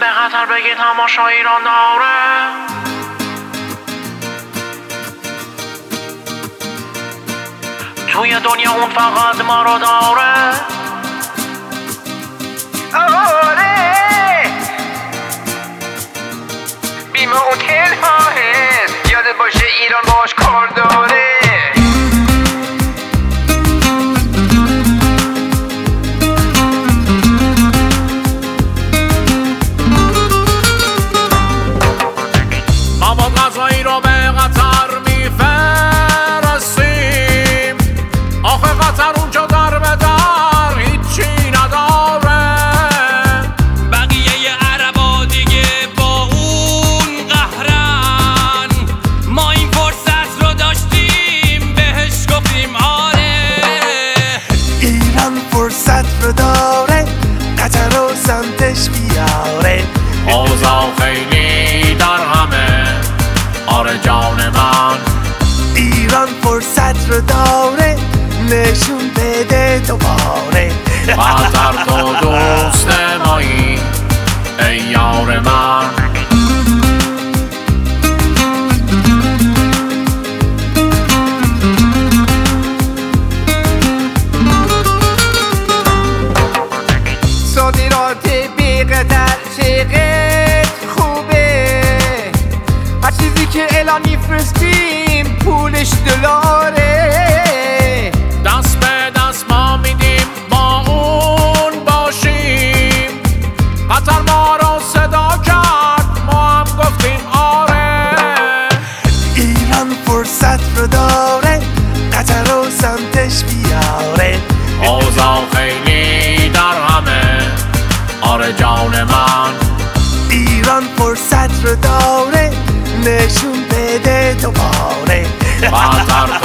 به خطر بگی تماشا ایران داره. توی دنیا اون فقط ما رو داره. آره. بیمه اوتل هست یاد باشه ایران باش کار داره. ایران فرصت رو داره قطر رو سمتش بیاره. اوضاع خیلی در همه. آره جان من. ایران فرصت رو داره نشون بده دوباره. قطر تو دوست مایی ای یار من. قطر چقدر خوبه. هر چیزی که اعلان میفرستیم پولش دلاره. جان من. ایران فرصت رو داره نشون بده دوباره. قطر